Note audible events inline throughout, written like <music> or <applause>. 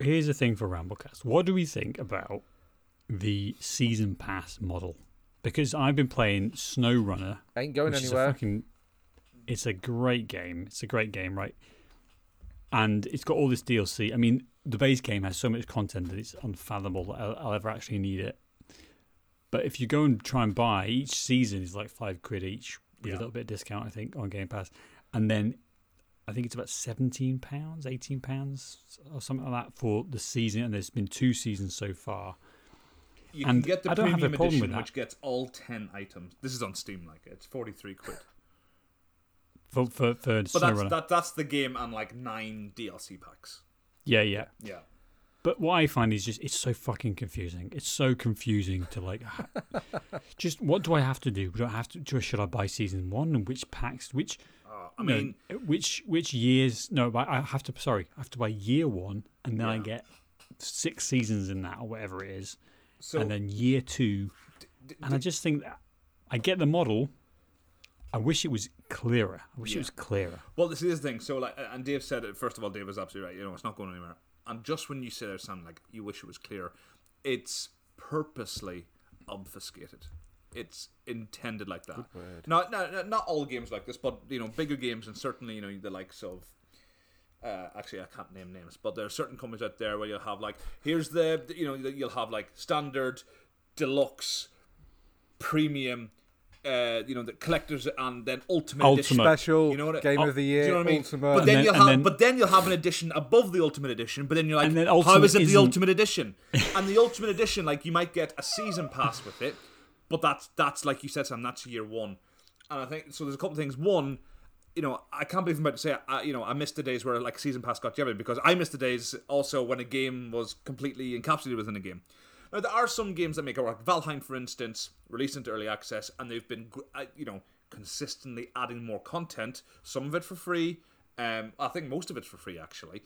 here's the thing for Ramblecast. What do we think about the season pass model? Because I've been playing SnowRunner. Ain't going anywhere. A fucking, it's a great game. It's a great game, right? And it's got all this DLC. I mean, the base game has so much content that it's unfathomable that I'll, I'll ever actually need it. But if you go and try and buy each season is like five quid each with Yeah. a little bit of discount, I think, on Game Pass, and then I think it's about seventeen pounds, eighteen pounds, or something like that for the season. And there's been two seasons so far. You And can get the I don't have a premium problem with that. which gets all ten items. This is on Steam, like it's forty three quid. For for, for But that's that, that's the game and like nine DLC packs. yeah, yeah. Yeah. But what I find is just it's so fucking confusing. It's so confusing to like, <laughs> just what do I have to do? Do I have to? Do, should I buy season one and which packs? Which I no, mean, which which years? No, but I have to. Sorry, I have to buy year one, and then I get six seasons in that or whatever it is, so and then year two. And I just think that I get the model. I wish it was clearer. I wish Yeah. it was clearer. Well, this is the thing. So, like, and Dave said it. First of all, Dave is absolutely right. You know, it's not going anywhere. And just when you say there's something like you wish it was clear, it's purposely obfuscated. It's intended like that. Not, not, not all games like this, but you know, bigger games and certainly you know the likes of. Uh, actually, I can't name names, but there are certain companies out there where you'll have like, here's the, you know, you'll have like standard, deluxe, premium, uh, you know, the collectors, and then ultimate, edition. Ultimate. Special You know what I- game oh, of the do you year, know what I mean? ultimate. But then And you'll have, then- but then you'll have an edition above the ultimate edition. But then you're like, And then how ultimate is it the ultimate edition? <laughs> and the ultimate edition, like you might get a season pass with it, but that's that's like you said, Sam. That's year one, and I think so. There's a couple things. One, you know, I can't believe I'm about to say, I, you know, I missed the days where like season pass got given because I missed the days also when a game was completely encapsulated within a game. Now there are some games that make it work. Valheim, for instance, released into early access, and they've been, uh, you know, consistently adding more content. Some of it for free. Um, I think most of it's for free actually.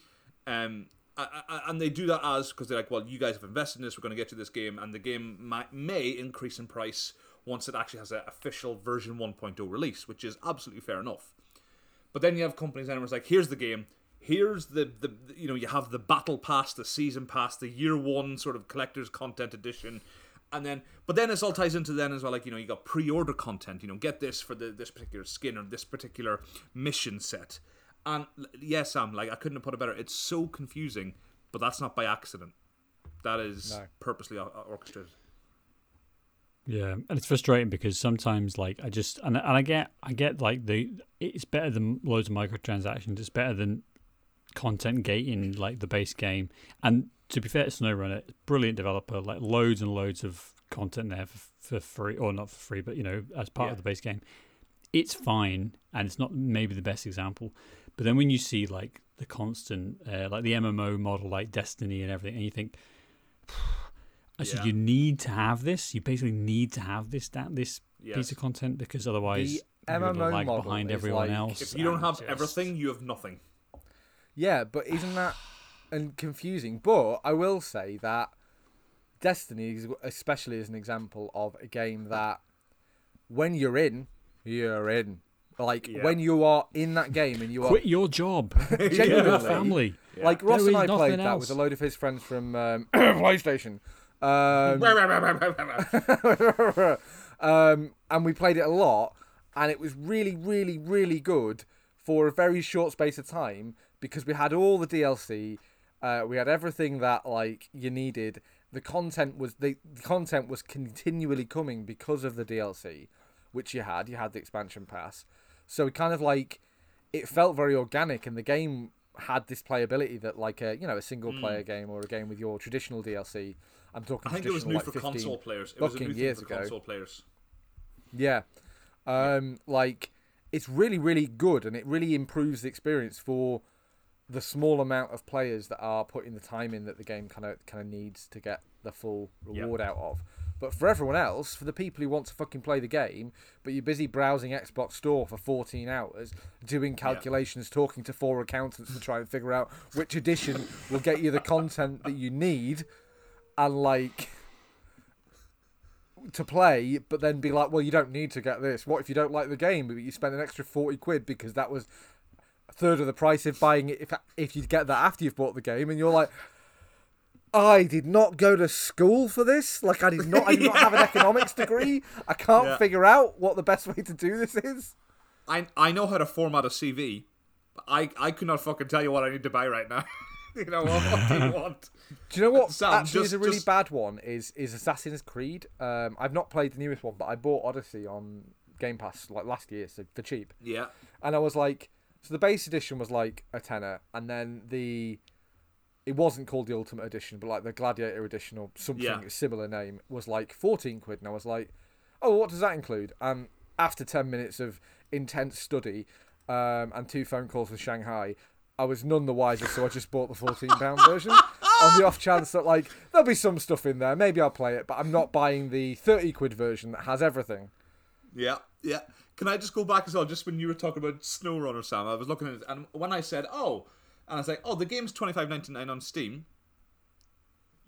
Um, And they do that as because they're like, well, you guys have invested in this. We're going to get you this game, and the game might, may increase in price once it actually has an official version 1.0 release, which is absolutely fair enough. But then you have companies and it's like, here's the game. Here's the, the you know you have the battle pass, the season pass, the year one sort of collector's content edition, and then but then this all ties into then as well like you know you got pre-order content. You know get this for the this particular skin or this particular mission set. And l- yes, Sam, like I couldn't have put it better. It's so confusing, but that's not by accident. That is No. purposely orchestrated. Yeah, and it's frustrating because sometimes, like, I just and, and I get, I get like the it's better than loads of microtransactions. It's better than content gating like the base game. And to be fair to SnowRunner, brilliant developer, like loads and loads of content there for, for free, or not for free, but you know, as part Yeah. of the base game. It's fine, and it's not maybe the best example. But then when you see like the constant, uh, like the MMO model, like Destiny and everything, and you think, <sighs> I said, Yeah. you need to have this. You basically need to have this that this Yes. piece of content because otherwise The you're MMO lag model behind is everyone like- else. If you don't have just- everything, you have nothing. Yeah, but isn't that <sighs> and confusing? But I will say that Destiny, is especially as an example of a game that when you're in, you're in. Like Yeah. when you are in that game and you are quit your job, <laughs> genuinely your family. like There Ross is and I nothing played that with a load of his friends from um, <clears throat> PlayStation. Um, <laughs> um, and we played it a lot, and it was really, really, really good for a very short space of time because we had all the DLC, uh, we had everything that like you needed. The content was the, the content was continually coming because of the DLC, which you had. You had the expansion pass, so it kind of like it felt very organic, and the game had this playability that like a you know a single player game or a game with your traditional DLC. I'm talking. I think it was new like for 15 console players. It was a new thing years for ago. console players. Yeah. Um, like it's really, really good and it really improves the experience for the small amount of players that are putting the time in that the game kind of kind of needs to get the full reward out of. But for everyone else, for the people who want to fucking play the game, but you're busy browsing Xbox Store for 14 hours, doing calculations, talking to four accountants to try and figure out which edition will get you the content that you need, and like to play, but then be like, well, you don't need to get this. What if you don't like the game, but you spent an extra 40 quid because that was a third of the price of buying it if, if you get that after you've bought the game? And you're like, I did not go to school for this. Like I did not. I did not have an <laughs> economics degree. I can't Yeah. figure out what the best way to do this is. I I know how to format a CV. But I I could not fucking tell you what I need to buy right now. <laughs> you know what, what do you want? Do you know what Sam, actually is a really just- bad one? Is is Assassin's Creed? Um, I've not played the newest one, but I bought Odyssey on Game Pass like last year, so for cheap. Yeah. And I was like, so the base edition was like a tenner, and then the it wasn't called the Ultimate Edition, but like the Gladiator Edition or something Yeah. similar name was like fourteen quid, and I was like, oh, what does that include? And after ten minutes of intense study um, and two phone calls with Shanghai. I was none the wiser, so I just bought the fourteen pound version on the off chance that like there'll be some stuff in there. Maybe I'll play it, but I'm not buying the thirty quid version that has everything. Yeah, yeah. Can I just go back as well? Just when you were talking about SnowRunner, Sam, I was looking at it, and when I said, "Oh," and I was like, "Oh, the game's twenty five ninety nine on Steam,"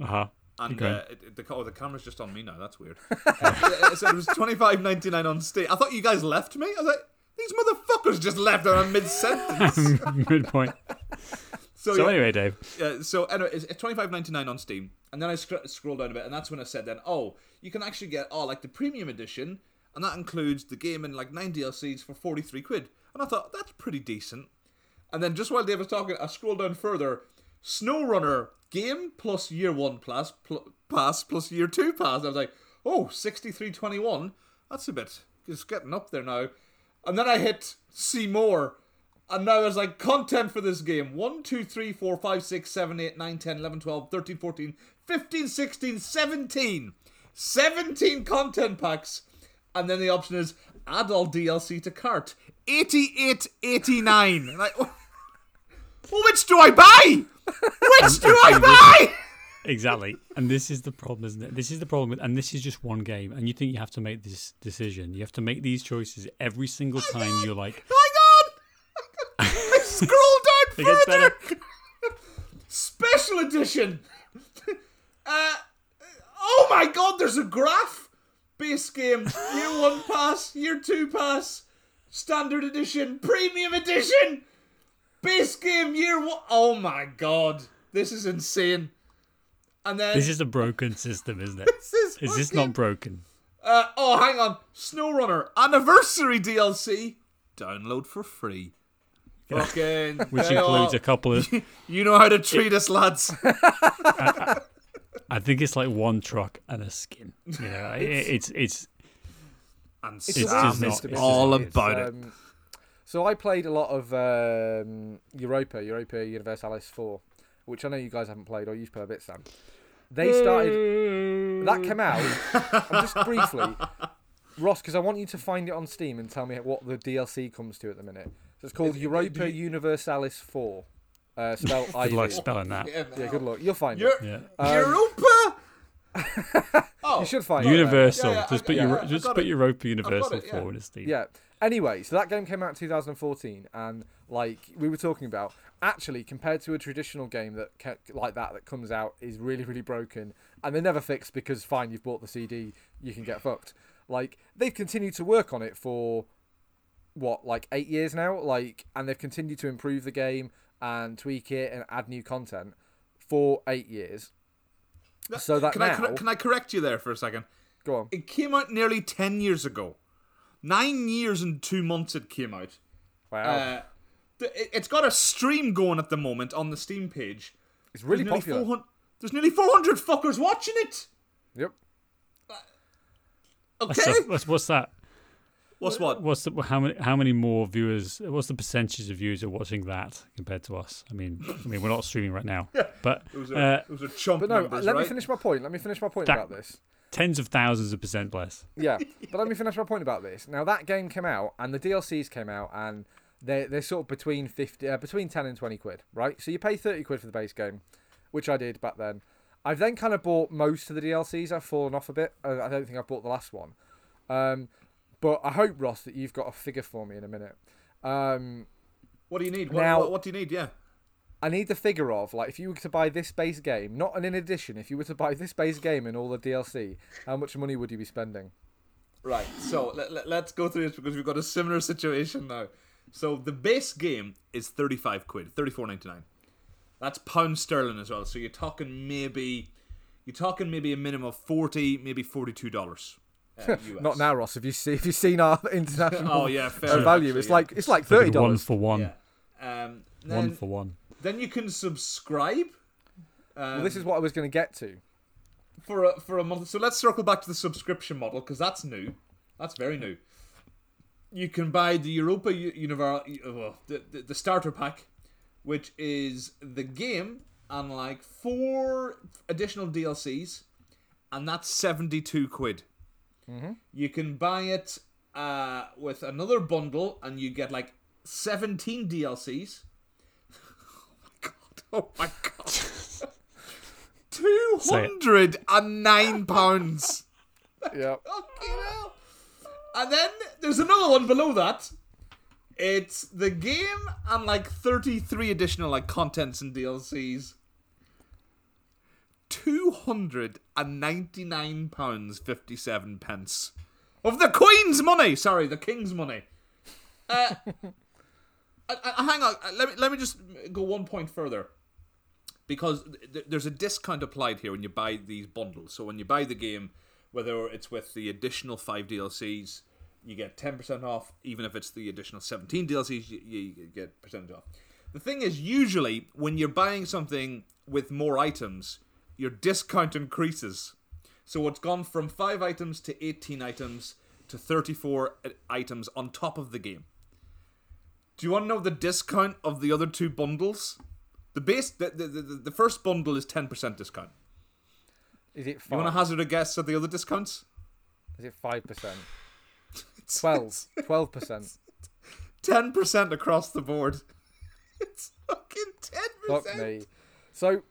Uh huh. and Okay. uh, it, the oh, the camera's just on me now. That's weird. <laughs> Uh, it it was twenty five ninety nine on Steam. I thought you guys left me. I was like, "These motherfuckers just left on mid sentence." Good <laughs> point. So, So yeah, anyway, Dave. Yeah, so anyway, it's twenty five ninety nine on Steam, and then I scr- scrolled down a bit, and that's when I said, "Then oh, you can actually get oh like the premium edition, and that includes the game and like nine DLCs for forty three quid." And I thought that's pretty decent. And then just while Dave was talking, I scrolled down further. SnowRunner game plus year one plus pl- pass plus year two pass. I was like, oh, 6321. That's a bit. It's getting up there now. And then I hit see more. And now there's like content for this game 1, 2, 3, 4, 5, 6, 7, 8, 9, 10, 11, 12, 13, 14, 15, 16, 17. 17 content packs. And then the option is add all DLC to cart. 88, 89. Like, well, which do I buy? Which do I buy? Exactly. And this is the problem, isn't it? This is the problem with, and this is just one game. And you think you have to make this decision. You have to make these choices every single time you're like, Hang on! I <laughs> scrolled It down further. Special edition. uh, oh my god, there's a graph. Base game, year one pass, year two pass, standard edition, premium edition, base game, year one. Oh my god, this is insane. And then this is a broken system, isn't it? <laughs> this is Is this not broken? Uh, oh, hang on. SnowRunner Anniversary DLC. Download for free. <laughs> Fucking. Which includes a couple of, <laughs> You know how to treat us, lads. I think it's like one truck and a skin. You know, it, it's it's And It's It's just weird not- system, it's isn't all it? It's, about it. um, So I played a lot of um, Europa, Europa Universalis 4, which I know you guys haven't played, or you've played a bit, Sam. They started. That came out. <laughs> just briefly, Ross, because I want you to find it on Steam and tell me what the DLC comes to at the minute. So it's called Europa Universalis 4. Uh, spelled good luck spelling that. Yeah, Yeah, good luck. You'll find You're, it. Yeah. Um, Europa? <laughs> <laughs> oh, You should find. Universal. Yeah, yeah, just I put got- your yeah, just got put it. Europa Universal it, yeah. forward in Steam. Yeah. Anyway, so that game came out in 2014, and like we were talking about, actually compared to a traditional game that ca- like that that comes out is really really broken, and they never fix because fine you've bought the CD, you can get fucked. Like they've continued to work on it for what like eight years now, like, and they've continued to improve the game and tweak it and add new content for eight years. So that can I, cor- can I correct you there for a second? go on. It came out nearly 10 years ago. Nine years and two months it came out. Wow, Uh, it- it's got a stream going at the moment on the Steam page. it's really There's nearly popular. 400 There's nearly 400 fuckers watching it. Yep. What's, Okay. that- what's, what's that? What's what? What's the how many how many more viewers? What's the percentage of viewers are watching that compared to us? I mean, I mean we're not streaming right now, <laughs> yeah. but Those are, uh, those are chump But no, numbers, let me finish my point. Let me finish my point That- about this. tens of thousands of percent less. <laughs> Yeah, but let me finish my point about this. Now that game came out, and the DLCs came out, and they're they're sort of between fifty, uh, between ten and twenty quid, right? So you pay thirty quid for the base game, which I did back then. I've then kind of bought most of the DLCs. I've fallen off a bit. Uh, I don't think I've bought the last one. Um, but I hope Ross that you've got a figure for me in a minute. Um, What do you need? What, Now- what, what do you need? Yeah. I need the figure of like if you were to buy this base game, not an in addition. If you were to buy this base game and all the DLC, how much money would you be spending? Right. So let, let, let's go through this because we've got a similar situation now. So the base game is 35 quid, 34.99. That's pound sterling as well. So you're talking maybe you're talking maybe a minimum of forty, maybe forty-two dollars. Uh, US. <laughs> Not now, Ross. Have you seen? Have you seen our <laughs> international <laughs> Oh yeah, fair value? actually, it's yeah. like it's like It's like thirty a one dollars. for one. yeah. Um, then, One for one. then you can subscribe. Um, Well, this is what I was going to get to. for a, for a month. So let's circle back to the subscription model because that's new. That's very new. You can buy the Europa U- Univer- uh, the, the the starter pack, which is the game and like four additional DLCs, and that's seventy two quid. You can buy it uh, with another bundle, and you get like seventeen DLCs. <laughs> oh my god! Oh my god! Two hundred and nine pounds. <laughs> Yeah. And then there's another one below that. It's the game and like 33 additional like contents and DLCs. 299 pounds 57 pence of the queen's money. Sorry, the king's money. Uh, <laughs> I, I, hang on. uh, Let me let me just go one point further because th- there's a discount applied here when you buy these bundles. So when you buy the game, whether it's with the additional five DLCs, you get ten percent off. Even if it's the additional seventeen DLCs, you, you get percentage off. The thing is, usually when you're buying something with more items, your discount increases. So it's gone from five items to eighteen items to thirty-four items on top of the game. Do you want to know the discount of the other two bundles? The base, the, the, the, the first bundle is 10% discount. Is it five? You want to hazard a guess at the other discounts? Is it five percent? Twelve. Twelve percent. 10% across the board. <laughs> It's fucking 10%. Fuck me. So,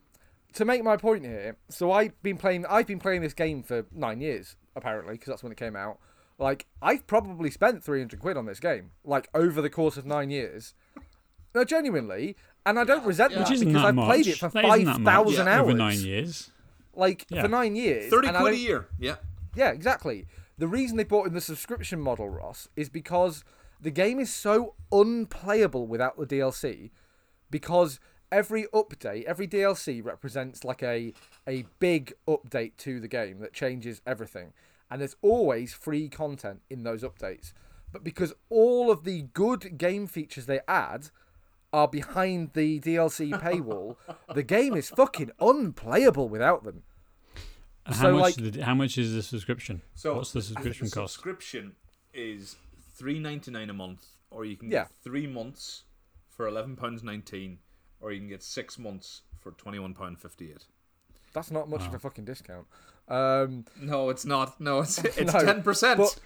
to make my point here, so I've been playing. I've been playing this game for nine years, apparently, because that's when it came out. Like, I've probably spent three hundred quid on this game, like over the course of nine years. No, genuinely, and I don't resent yeah. that Which because I've much. played it for That isn't five that much Yeah. hours over nine years. Like Yeah. for nine years, 30 quid a year. Yeah. Yeah, exactly. The reason they brought in the subscription model, Ross, is because the game is so unplayable without the DLC. Because every update, every DLC represents like a a big update to the game that changes everything. And there's always free content in those updates. But because all of the good game features they add are behind the DLC <laughs> paywall, the game is fucking unplayable without them. And So, how much? like- the, how much is the subscription? So What's the subscription the cost? Subscription is three ninety nine a month, or you can Yeah. get three months for eleven pounds nineteen, or you can get six months for twenty one pound fifty eight. That's not much of a fucking discount. Um, No, it's not. No, it's <laughs> it's No, ten percent. but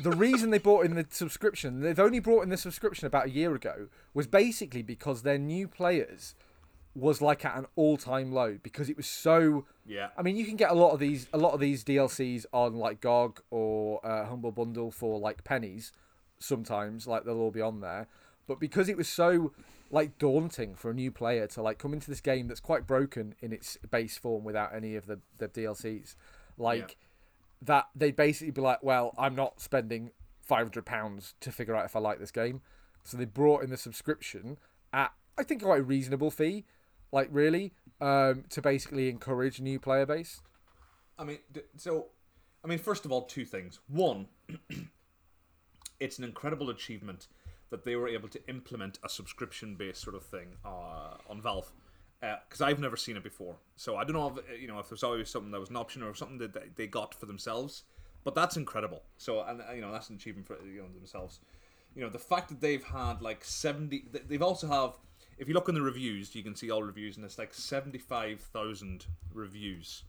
the reason they brought in the subscription, they've only brought in the subscription about a year ago, was basically because their new players was like at an all-time low because it was so. Yeah. I mean, you can get a lot of these, a lot of these DLCs on like GOG or uh, Humble Bundle for like pennies. Sometimes, like they'll all be on there, but because it was so like daunting for a new player to like come into this game that's quite broken in its base form without any of the the DLCs, like that they'd basically be like, well, I'm not spending five hundred pounds to figure out if I like this game. So they brought in the subscription at I think quite a reasonable fee, like really, um, to basically encourage new player base. I mean, so, I mean, first of all, two things. One, <clears throat> it's an incredible achievement that they were able to implement a subscription-based sort of thing uh, on Valve, because I've never seen it before. So I don't know if uh, you know if there's always something that was an option or something that they- they got for themselves, but that's incredible. So and uh, you know that's an achievement for you know themselves. You know the fact that they've had like seventy. They've also have. If you look in the reviews, you can see all reviews, and it's like seventy-five thousand reviews.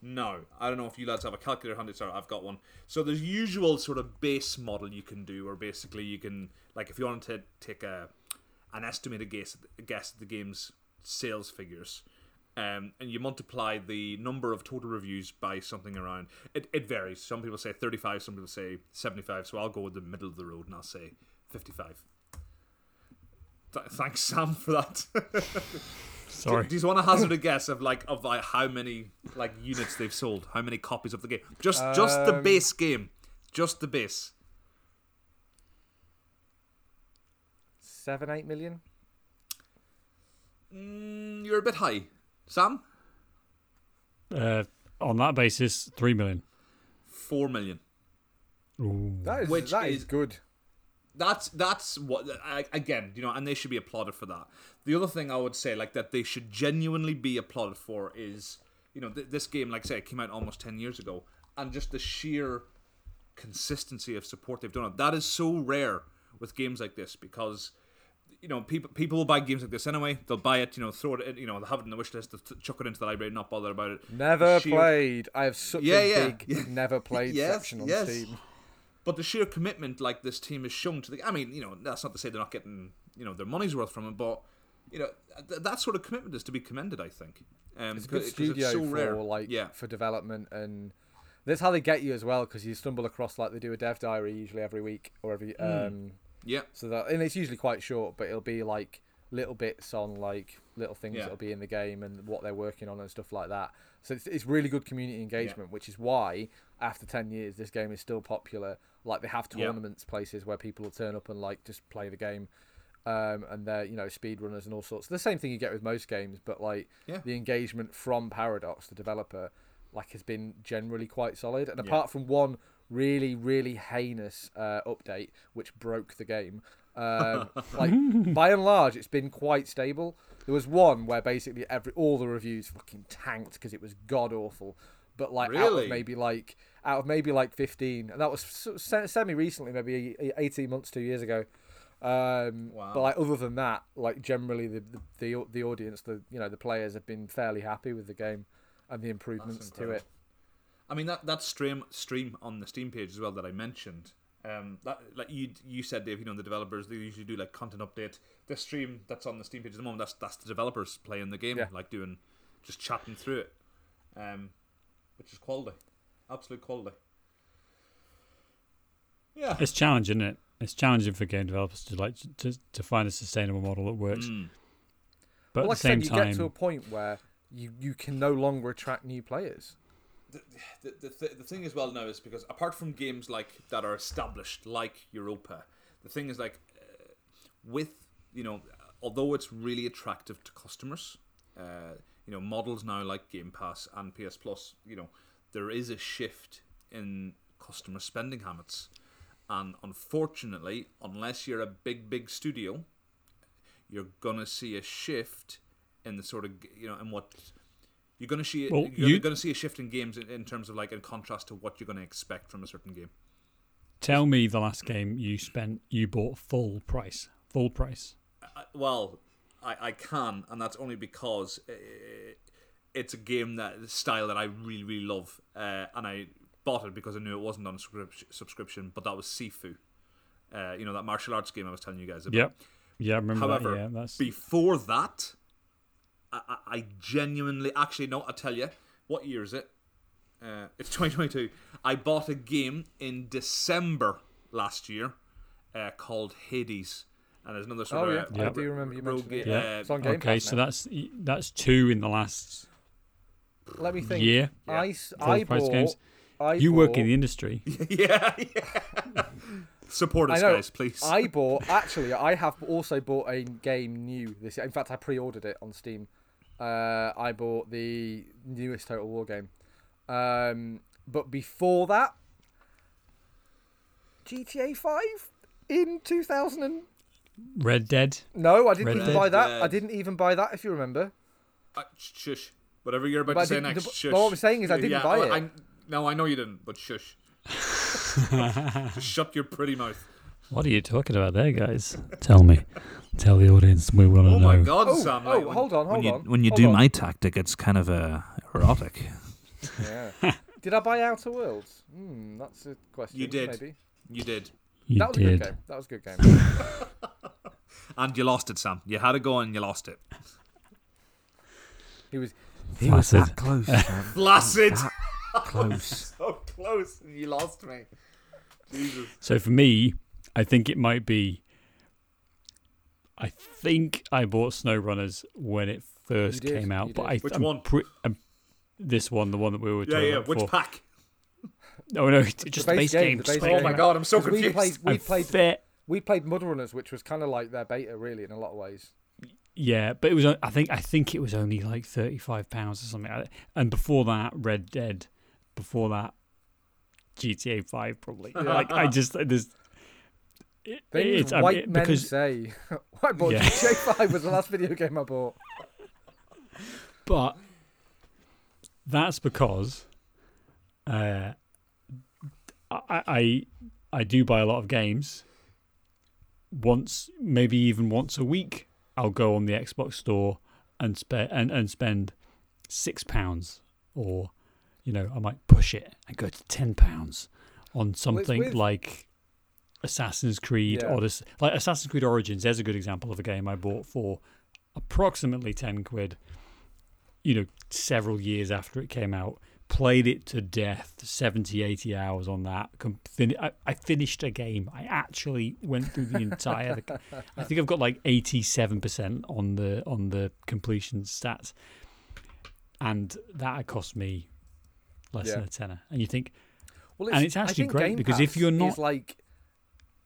No, I don't know if you lads have a calculator handy. Sorry, I've got one. So there's usual sort of base model you can do, or basically you can like if you want to take a an estimated guess guess at the game's sales figures, um, and you multiply the number of total reviews by something around. It it varies. Some people say 35, some people say 75. So I'll go with the middle of the road and I'll say 55. Th- thanks, Sam, for that. <laughs> Sorry. Do you want to hazard a guess of like of like how many like units they've sold? How many copies of the game? Just just the Um, base game, just the base. Seven, eight million. Mm, you're a bit high, Sam. Uh, on that basis, three million. Four million. Ooh. That is Which that is is- good. That's that's what I- again, you know, and they should be applauded for that. The other thing I would say, like that, they should genuinely be applauded for is, you know, th- this game, like I say, it came out almost ten years ago, and just the sheer consistency of support they've done. It that is so rare with games like this because. You know, people people will buy games like this anyway. They'll buy it, you know, throw it, in, you know, they'll have it in the wish list, they'll chuck it into the library, not bother about it. Never sheer- played. I have such Yeah, a yeah, big yeah. never played <laughs> Yes, section on yes. Steam. But the sheer commitment like this team has shown to the I mean, you know, that's not to say they're not getting, you know, their money's worth from it, but you know, th- that sort of commitment is to be commended, I think. Um, It's a good studio so for rare. like yeah. for development and that's how they get you as well because you stumble across like they do a dev diary usually every week or every um Yeah. so that and it's usually quite short but it'll be like little bits on like little things Yeah. that'll be in the game and what they're working on and stuff like that so it's, it's really good community engagement which is why after 10 years this game is still popular like they have Yeah. tournaments places where people will turn up and like just play the game um, and they're you know speedrunners and all sorts the same thing you get with most games but like Yeah. the engagement from Paradox the developer like has been generally quite solid and Yeah. apart from one really really heinous uh, update which broke the game um, <laughs> like by and large it's been quite stable there was one where basically every all the reviews fucking tanked because it was god awful but like out of maybe like out of maybe like 15 and that was semi recently maybe 18 months two years ago um Wow. but like other than that like generally the, the the the audience the you know the players have been fairly happy with the game and the improvements to it. I mean that that stream stream on the Steam page as well that I mentioned. Um, that like you you said, Dave. You know the developers they usually do like content update. This stream that's on the Steam page at the moment. That's that's the developers playing the game, Yeah. like doing just chatting through it, um, which is quality, absolute quality. Yeah. It's challenging, isn't it? It's challenging for game developers to like to to find a sustainable model that works. Mm. But well, at like the I same said, you time, get to a point where you you can no longer attract new players the, the, the, th- the thing as well now is because apart from games like that are established like Europa, the thing is like uh, with you know although it's really attractive to customers, uh, you know models now like Game Pass and PS Plus, you know there is a shift in customer spending habits, and unfortunately, unless you're a big big studio, you're gonna see a shift in the sort of you know in what you're gonna see. Well, you're you- gonna see a shift in games in, in terms of like in contrast to what you're gonna expect from a certain game. tell me the last game you spent you bought full price, full price. I, well, I, I can, and that's only because uh, it's a game that style that I really really love, uh, and I bought it because I knew it wasn't on a subscrip- subscription. But that was Sifu, uh, you know that martial arts game I was telling you guys about. Yep. Yeah, I remember However, that. Yeah, that's before that, I, I, I genuinely, actually, no, I'll tell you. What year is it? Uh, it's <laughs> 2022. I bought a game in December last year uh, called Hades. And there's another sort oh of yeah, uh, I do remember you rogue mentioning it Yeah. uh, it's on Game okay. Pass So now. that's that's two in the last let me think year. Yeah. I, s- Full I price bought games. I You work in the industry. <laughs> yeah, yeah. Support us, guys, please. I bought actually. I have also bought a game new this year. In fact, I pre-ordered it on Steam. Uh, I bought the newest Total War game. Um, but before that, GTA Five in two thousand and Red Dead. no, I didn't Red even Dead. buy that. Dead. I didn't even buy that. If you remember, Uh, shush. Whatever you're about But to say didn't- next, the- shush. but what I'm saying is I didn't Yeah, buy it. I, no, I know you didn't, but shush. <laughs> Just shut your pretty mouth. What are you talking about there, guys? Tell me. Tell the audience we want to know. Oh know. my god, oh, Sam. oh, when- hold on, hold when you on. when you hold do on. my tactic, it's kind of uh, erotic. yeah. Did I buy Outer Worlds? Hmm, that's a question. You did. Maybe. You did. You that was a did. good game. That was a good game. <laughs> And you lost it, Sam. You had to go and you lost it. he was He was <laughs> Flaccid. that close. Sam. Flaccid! That close. so close, and you lost me. Jesus. So for me, I think it might be. I think I bought SnowRunners when it first You did, came out, you but did. I Which I'm one? pre- I'm- this one, the one that we were Yeah, talking yeah. about Which before. pack? Oh no, <laughs> it's just the base, base game, game. the base just game. Oh my god, I'm so 'Cause we confused. played we I played fe- we played Mud Runners, which was kind of like their beta, really, in a lot of ways. Yeah, but it was. I think. I think it was only like thirty-five pounds or something. And before that, Red Dead. Before that, GTA Five probably. <laughs> like I just there's. It, Things it's I mean, white men because say. <laughs> I bought Yeah. GTA 5 was the last <laughs> video game I bought. But that's because uh, I, I I do buy a lot of games. Once, maybe even once a week, I'll go on the Xbox store and spend and, and spend six pounds, or you know, I might push it and go to ten pounds on something with- like Assassin's Creed Yeah. or this like Assassin's Creed Origins. There's a good example of a game I bought for approximately ten quid you know, several years after it came out. Played it to death, 70, 80 hours on that. I, I finished a game. I actually went through the entire. I think I've got like 87% on the on the completion stats, and that cost me less Yeah. than a tenner. And you think, Well, And it's actually great Game because if you're not- like,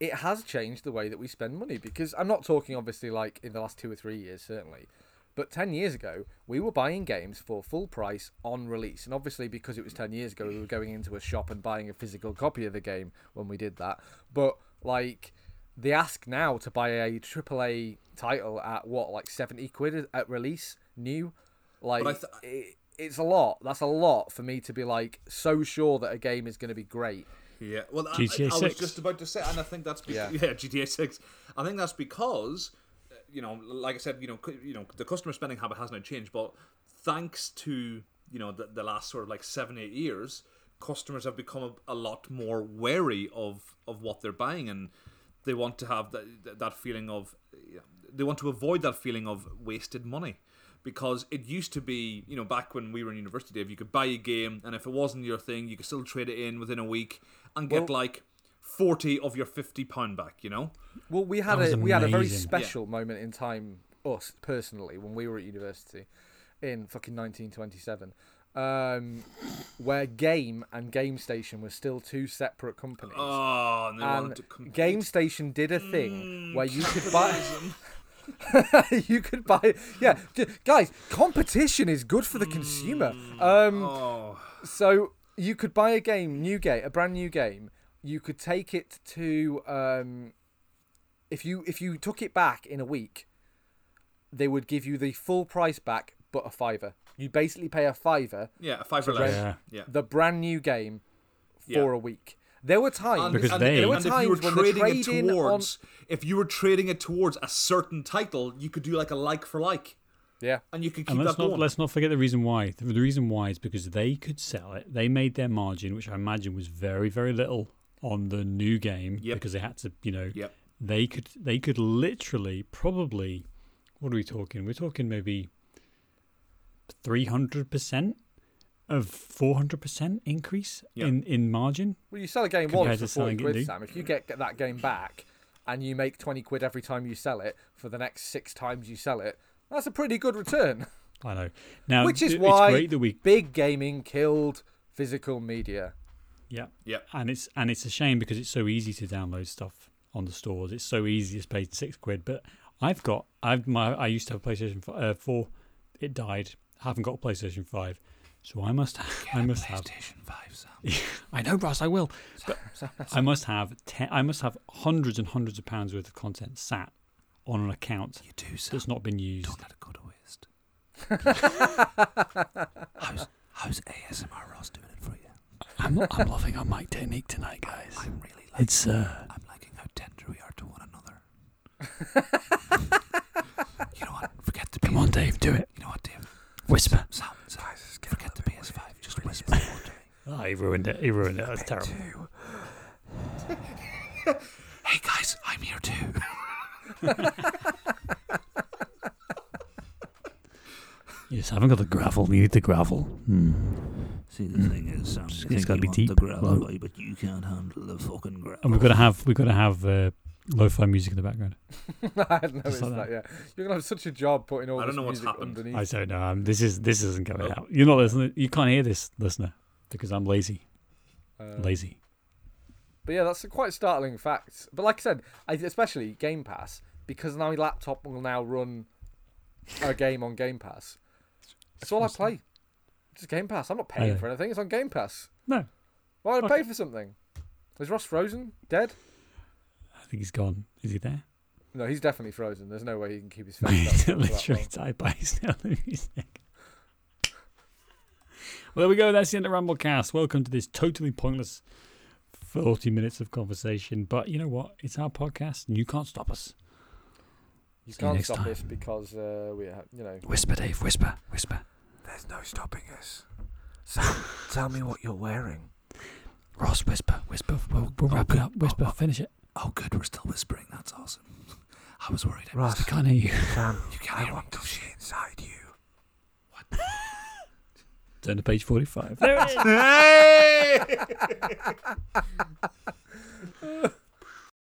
it has changed the way that we spend money. Because I'm not talking obviously like in the last two or three years, certainly, but ten years ago we were buying games for full price on release, and obviously because it was ten years ago, we were going into a shop and buying a physical copy of the game when we did that. But like, the ask now to buy a AAA title at what like seventy quid at release, new, like. I th- it, it's a lot. That's a lot for me to be like so sure that a game is going to be great. Yeah, well, I- GTA I, I, was 6. just about to say, and I think that's be- Yeah. <laughs> yeah. GTA Six. I think that's because, you know, like I said, you know, cu- you know, the customer spending habit has now changed, but thanks to you know the, the last sort of like seven eight years, customers have become a, a lot more wary of of what they're buying, and they want to have that that feeling of they want to avoid that feeling of wasted money. Because it used to be you know back when we were in university Dave you could buy a game and if it wasn't your thing you could still trade it in within a week and get Well- like 40 of your 50 pound back you know Well, we had That was a we had a very amazing. special moment in time, us personally, when we were at university in fucking 1927, um, where Game and Game Station were still two separate companies. oh and they and to. Game Station did a thing Mm, where you could buy. <laughs> you could buy, yeah, j- guys. Competition is good for the consumer. Um, oh so you could buy a game, new game, a brand new game. You could take it to um, if you if you took it back in a week, they would give you the full price back, but a fiver. You basically pay a fiver, yeah a fiver less Yeah. yeah the brand new game, Yeah. for a week. There were times Because and, they- There were and if you were times when the trading it trade-in on- towards if you were trading it towards a certain title you could do like a like for like yeah, and you could keep and let's that not going let's not forget the reason why. The, the reason why is because they could sell it. They made their margin, which I imagine was very very little on the new game Yep. because they had to, you know, Yep. they could they could literally probably what are we talking? We're talking maybe three hundred percent of four hundred percent increase Yeah. in in margin. Well, you sell a game once for forty quid. Sam. If you get, get that game back and you make twenty quid every time you sell it for the next six times you sell it, that's a pretty good return. I know. Now, Which is it- why great that we big gaming killed physical media. Yeah yeah and it's and it's a shame because it's so easy to download stuff on the stores. It's so easy to pay six quid. But I've got I've my I used to have a PlayStation f- uh, four. It died. I haven't got a PlayStation five, so I must <laughs> I must have. PlayStation 5, Sam. <laughs> I know, Ross. I will. But <laughs> I must have ten. I must have hundreds and hundreds of pounds worth of content sat on an account You do, Sam. that's not been used. Don't let it go to waste. how's, how's ASMR Ross doing it for you? I'm I'm loving our mic technique tonight, guys. I'm really liking It's uh. I'm liking how tender we are to one another. <laughs> you know what? Forget the Come on, Dave. Do it. You know what, Dave? Whisper. Sam, Sam forget the PS5. Just whisper the word. Oh, he ruined it. He ruined it. That's terrible. Hey guys, I'm here too. <laughs> You just haven't got the gravel. You need the gravel. Hmm. See, the thing is, Sam, It's you think gotta be deep, the gravel, low. but you can't handle the fucking gravel. And we've got to have we've got to have uh, lo-fi music in the background. <laughs> I hadn't noticed like that. that. Yeah, you're gonna have such a job putting all I don't this know what's music happened. underneath. I don't know. Um, this is this isn't going Oh. out. You're not listening. You can't hear this, listener, because I'm lazy. Uh, Lazy. But yeah, that's a quite startling fact. But like I said, I, especially Game Pass, because now my laptop will now run a game on Game Pass. That's all I play. Just Game Pass. I'm not paying for anything. It's on Game Pass. No, Why would I pay for something? Is Ross frozen? Dead? I think he's gone. Is he there? No, he's definitely frozen. There's no way he can keep his <laughs> face. up for that Literally tied by his <laughs> nail in his neck. Well, there we go. That's the end of Ramblecast. Welcome to this totally pointless 40 minutes of conversation. But you know what? It's our podcast, and you can't stop us. You See can't next stop time. this because uh, we, have, you know. Whisper, Dave, whisper, whisper. There's no stopping us. Sam, tell me what you're wearing. Ross, whisper, whisper. We'll, we'll oh, wrap it up. Whisper, oh, oh. finish it. Oh, good, we're still whispering. That's awesome. I was worried. I Ross, I can't hear you. Sam, <laughs> you can't I want to see inside you. What? <laughs> Turn to page 45. There it is. Hey! <laughs>